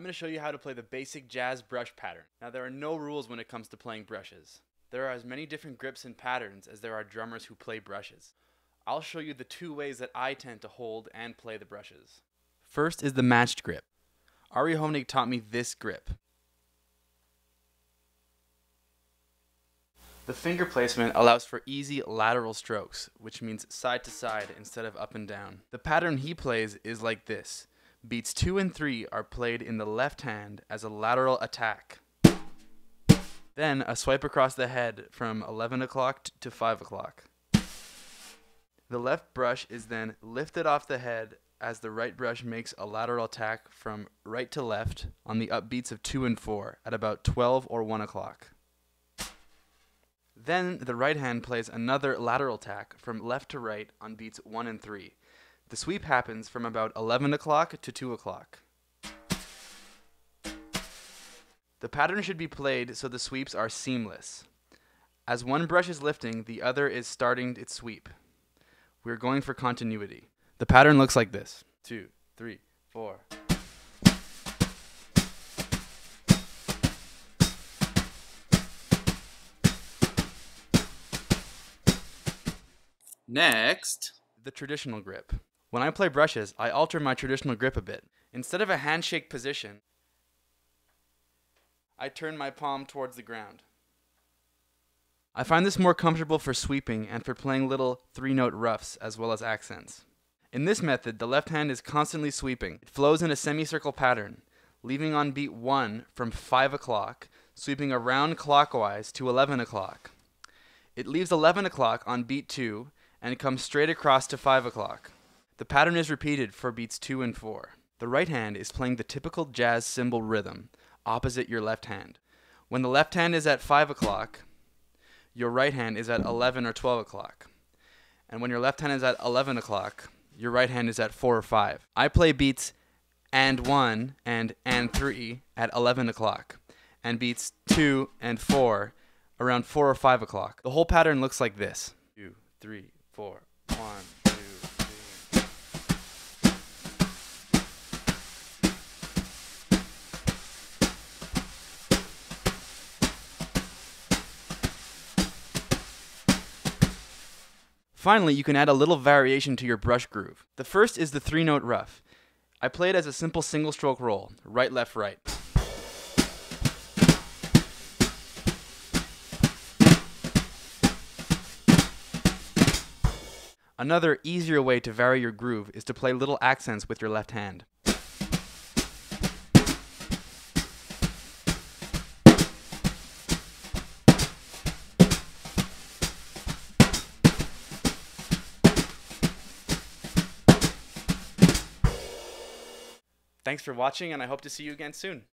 I'm going to show you how to play the basic jazz brush pattern. Now there are no rules when it comes to playing brushes. There are as many different grips and patterns as there are drummers who play brushes. I'll show you the two ways that I tend to hold and play the brushes. First is the matched grip. Ari Hoenig taught me this grip. The finger placement allows for easy lateral strokes, which means side to side instead of up and down. The pattern he plays is like this. Beats 2 and 3 are played in the left hand as a lateral attack. Then a swipe across the head from 11 o'clock to 5 o'clock. The left brush is then lifted off the head as the right brush makes a lateral attack from right to left on the upbeats of 2 and 4 at about 12 or 1 o'clock. Then the right hand plays another lateral attack from left to right on beats 1 and 3 the sweep happens from about 11 o'clock to 2 o'clock. The pattern should be played so the sweeps are seamless. As one brush is lifting, the other is starting its sweep. We're going for continuity. The pattern looks like this. Two, three, four. Next, the traditional grip. When I play brushes, I alter my traditional grip a bit. Instead of a handshake position, I turn my palm towards the ground. I find this more comfortable for sweeping and for playing little three note ruffs as well as accents. In this method, the left hand is constantly sweeping. It flows in a semicircle pattern, leaving on beat 1 from 5 o'clock, sweeping around clockwise to 11 o'clock. It leaves 11 o'clock on beat 2 and comes straight across to 5 o'clock. The pattern is repeated for beats 2 and 4. The right hand is playing the typical jazz cymbal rhythm, opposite your left hand. When the left hand is at 5 o'clock, your right hand is at 11 or 12 o'clock. And when your left hand is at 11 o'clock, your right hand is at 4 or 5. I play beats and 1 and and 3 at 11 o'clock, and beats 2 and 4 around 4 or 5 o'clock. The whole pattern looks like this. 2, 3, 4, 1. Finally, you can add a little variation to your brush groove. The first is the three note ruff. I play it as a simple single stroke roll, right, left, right. Another easier way to vary your groove is to play little accents with your left hand. Thanks for watching, and I hope to see you again soon.